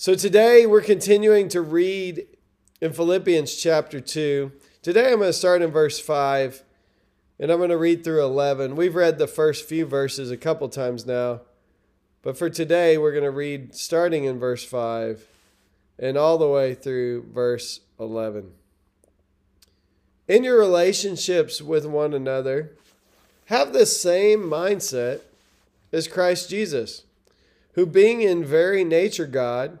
So today we're continuing to read in Philippians chapter 2. Today I'm going to start in verse 5 and I'm going to read through 11. We've read the first few verses a couple times now, but for today we're going to read starting in verse 5 and all the way through verse 11. In your relationships with one another, have the same mindset as Christ Jesus, who being in very nature God,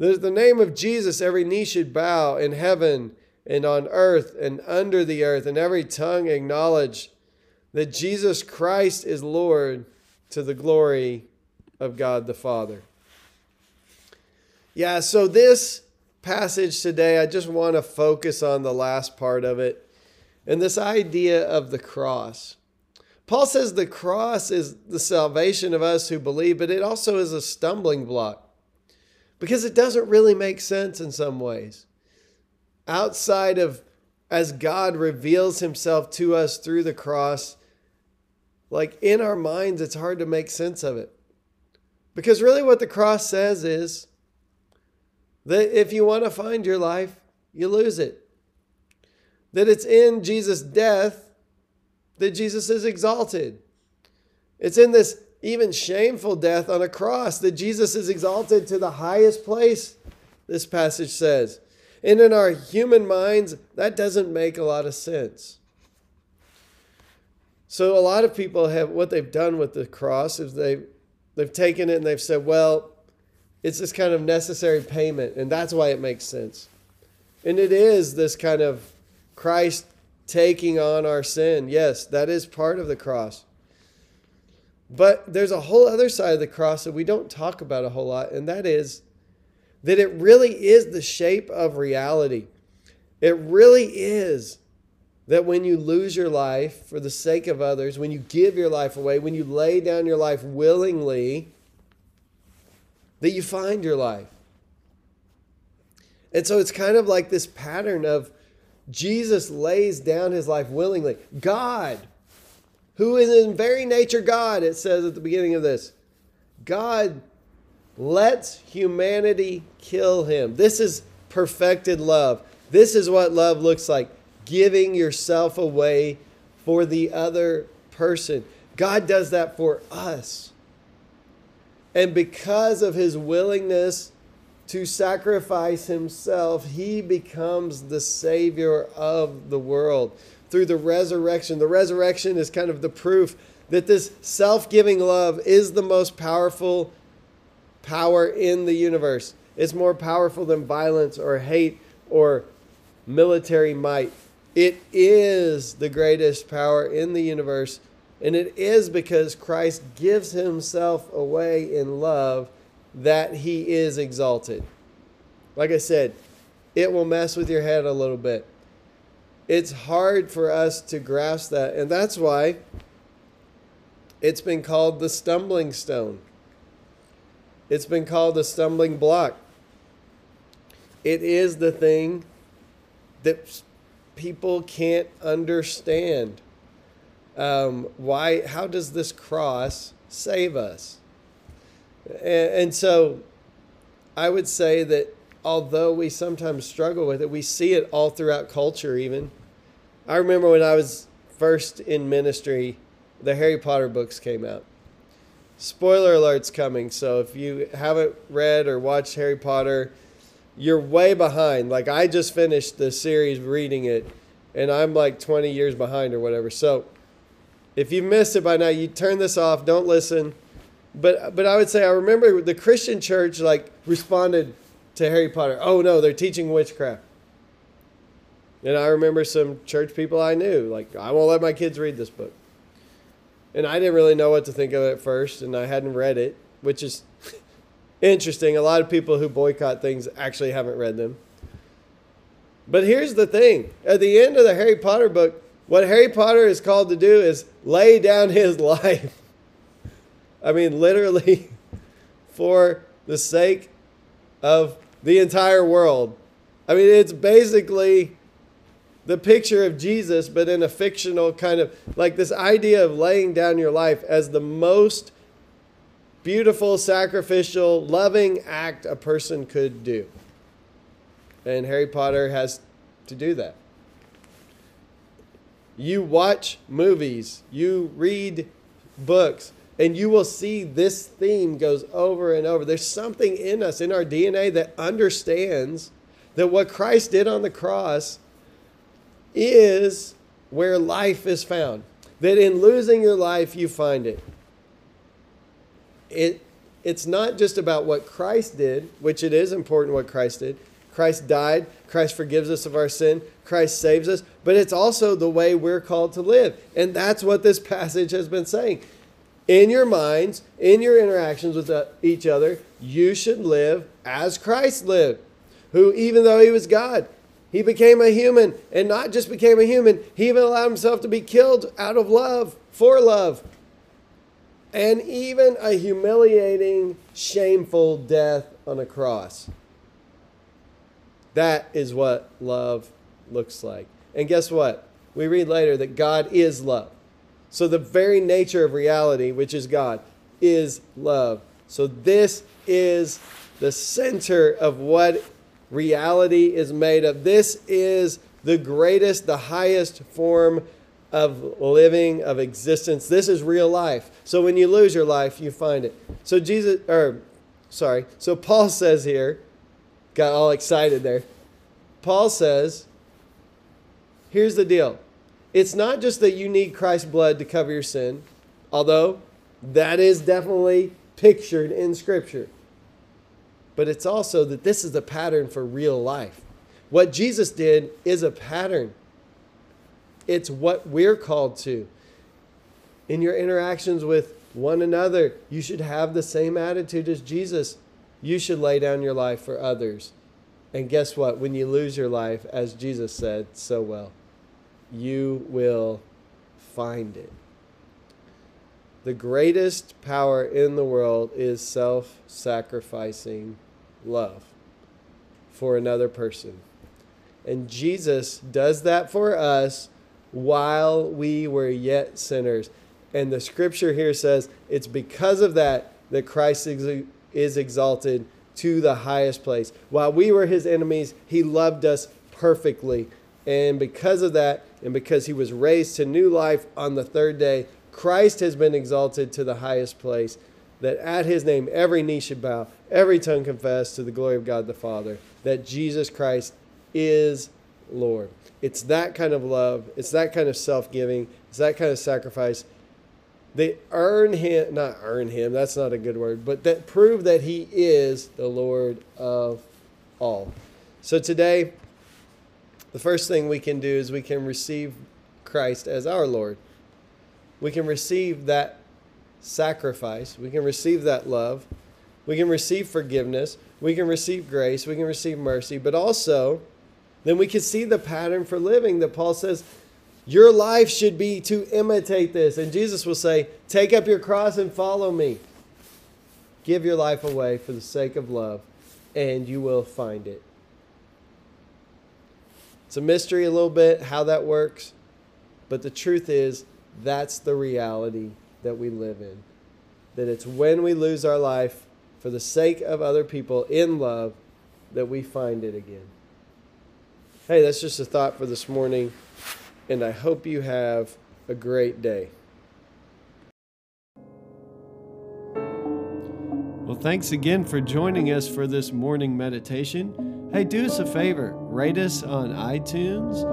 there's the name of Jesus, every knee should bow in heaven and on earth and under the earth, and every tongue acknowledge that Jesus Christ is Lord to the glory of God the Father. Yeah, so this passage today, I just want to focus on the last part of it and this idea of the cross. Paul says the cross is the salvation of us who believe, but it also is a stumbling block because it doesn't really make sense in some ways. Outside of as God reveals himself to us through the cross, like in our minds, it's hard to make sense of it. Because really, what the cross says is that if you want to find your life, you lose it. That it's in Jesus' death that Jesus is exalted. It's in this even shameful death on a cross, that Jesus is exalted to the highest place, this passage says. And in our human minds, that doesn't make a lot of sense. So a lot of people have what they've done with the cross is they've they've taken it and they've said, well, it's this kind of necessary payment, and that's why it makes sense. And it is this kind of Christ taking on our sin. Yes, that is part of the cross. But there's a whole other side of the cross that we don't talk about a whole lot, and that is that it really is the shape of reality. It really is that when you lose your life for the sake of others, when you give your life away, when you lay down your life willingly, that you find your life. And so it's kind of like this pattern of Jesus lays down his life willingly. God who is in very nature God, it says at the beginning of this. God lets humanity kill him. This is perfected love. This is what love looks like giving yourself away for the other person. God does that for us. And because of his willingness to sacrifice himself, he becomes the Savior of the world through the resurrection. The resurrection is kind of the proof that this self giving love is the most powerful power in the universe. It's more powerful than violence or hate or military might. It is the greatest power in the universe, and it is because Christ gives himself away in love that he is exalted. Like I said, it will mess with your head a little bit it's hard for us to grasp that. And that's why it's been called the stumbling stone. It's been called the stumbling block. It is the thing that people can't understand. Um, why? How does this cross save us? And, and so, I would say that although we sometimes struggle with it, we see it all throughout culture, even. I remember when I was first in ministry, the Harry Potter books came out. Spoiler alert's coming, so if you haven't read or watched Harry Potter, you're way behind. Like I just finished the series reading it, and I'm like 20 years behind or whatever. So if you missed it by now, you turn this off. Don't listen. But but I would say I remember the Christian church like responded to Harry Potter. Oh no, they're teaching witchcraft. And I remember some church people I knew like I won't let my kids read this book. And I didn't really know what to think of it at first, and I hadn't read it, which is interesting. A lot of people who boycott things actually haven't read them. But here's the thing at the end of the Harry Potter book, what Harry Potter is called to do is lay down his life. I mean, literally, for the sake of the entire world. I mean, it's basically the picture of Jesus, but in a fictional kind of like this idea of laying down your life as the most beautiful, sacrificial, loving act a person could do. And Harry Potter has to do that. You watch movies, you read books, and you will see this theme goes over and over. There's something in us, in our DNA, that understands that what Christ did on the cross is where life is found. That in losing your life, you find it it it's not just about what Christ did, which it is important what Christ did. Christ died, Christ forgives us of our sin, Christ saves us, but it's also the way we're called to live. And that's what this passage has been saying. In your minds, in your interactions with uh, each other, you should live as Christ lived, who, even though he was God, he became a human, and not just became a human, he even allowed himself to be killed out of love, for love and even a humiliating, shameful death on a cross. That is what love looks like. And guess what? We read later that God is love. So the very nature of reality, which is God, is love. So this is the center of what reality is made of. This is the greatest, the highest form of living, of existence. This is real life. So when you lose your life, you find it. So Jesus, or sorry, so Paul says here, got all excited there. Paul says, here's the deal. It's not just that you need Christ's blood to cover your sin, although that is definitely pictured in Scripture. But it's also that this is a pattern for real life. What Jesus did is a pattern it's what we're called to. In your interactions with one another, you should have the same attitude as Jesus. You should lay down your life for others. And guess what? When you lose your life, as Jesus said so well, you will find it. The greatest power in the world is self sacrificing love for another person. And Jesus does that for us while we were yet sinners. And the scripture here says it's because of that that Christ is exalted to the highest place. While we were his enemies, he loved us perfectly. And because of that, and because he was raised to new life on the third day, Christ has been exalted to the highest place. That at his name every knee should bow, every tongue confess to the glory of God the Father, that Jesus Christ is Lord. It's that kind of love. It's that kind of self giving. It's that kind of sacrifice. They earn him, not earn him, that's not a good word, but that prove that he is the Lord of all. So today, the first thing we can do is we can receive Christ as our Lord. We can receive that sacrifice. We can receive that love. We can receive forgiveness. We can receive grace. We can receive mercy. But also, then we can see the pattern for living that Paul says, your life should be to imitate this. And Jesus will say, Take up your cross and follow me. Give your life away for the sake of love, and you will find it. It's a mystery a little bit how that works, but the truth is, that's the reality that we live in. That it's when we lose our life for the sake of other people in love that we find it again. Hey, that's just a thought for this morning, and I hope you have a great day. Well, thanks again for joining us for this morning meditation. Hey, do us a favor rate us on iTunes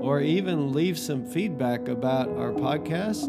or even leave some feedback about our podcast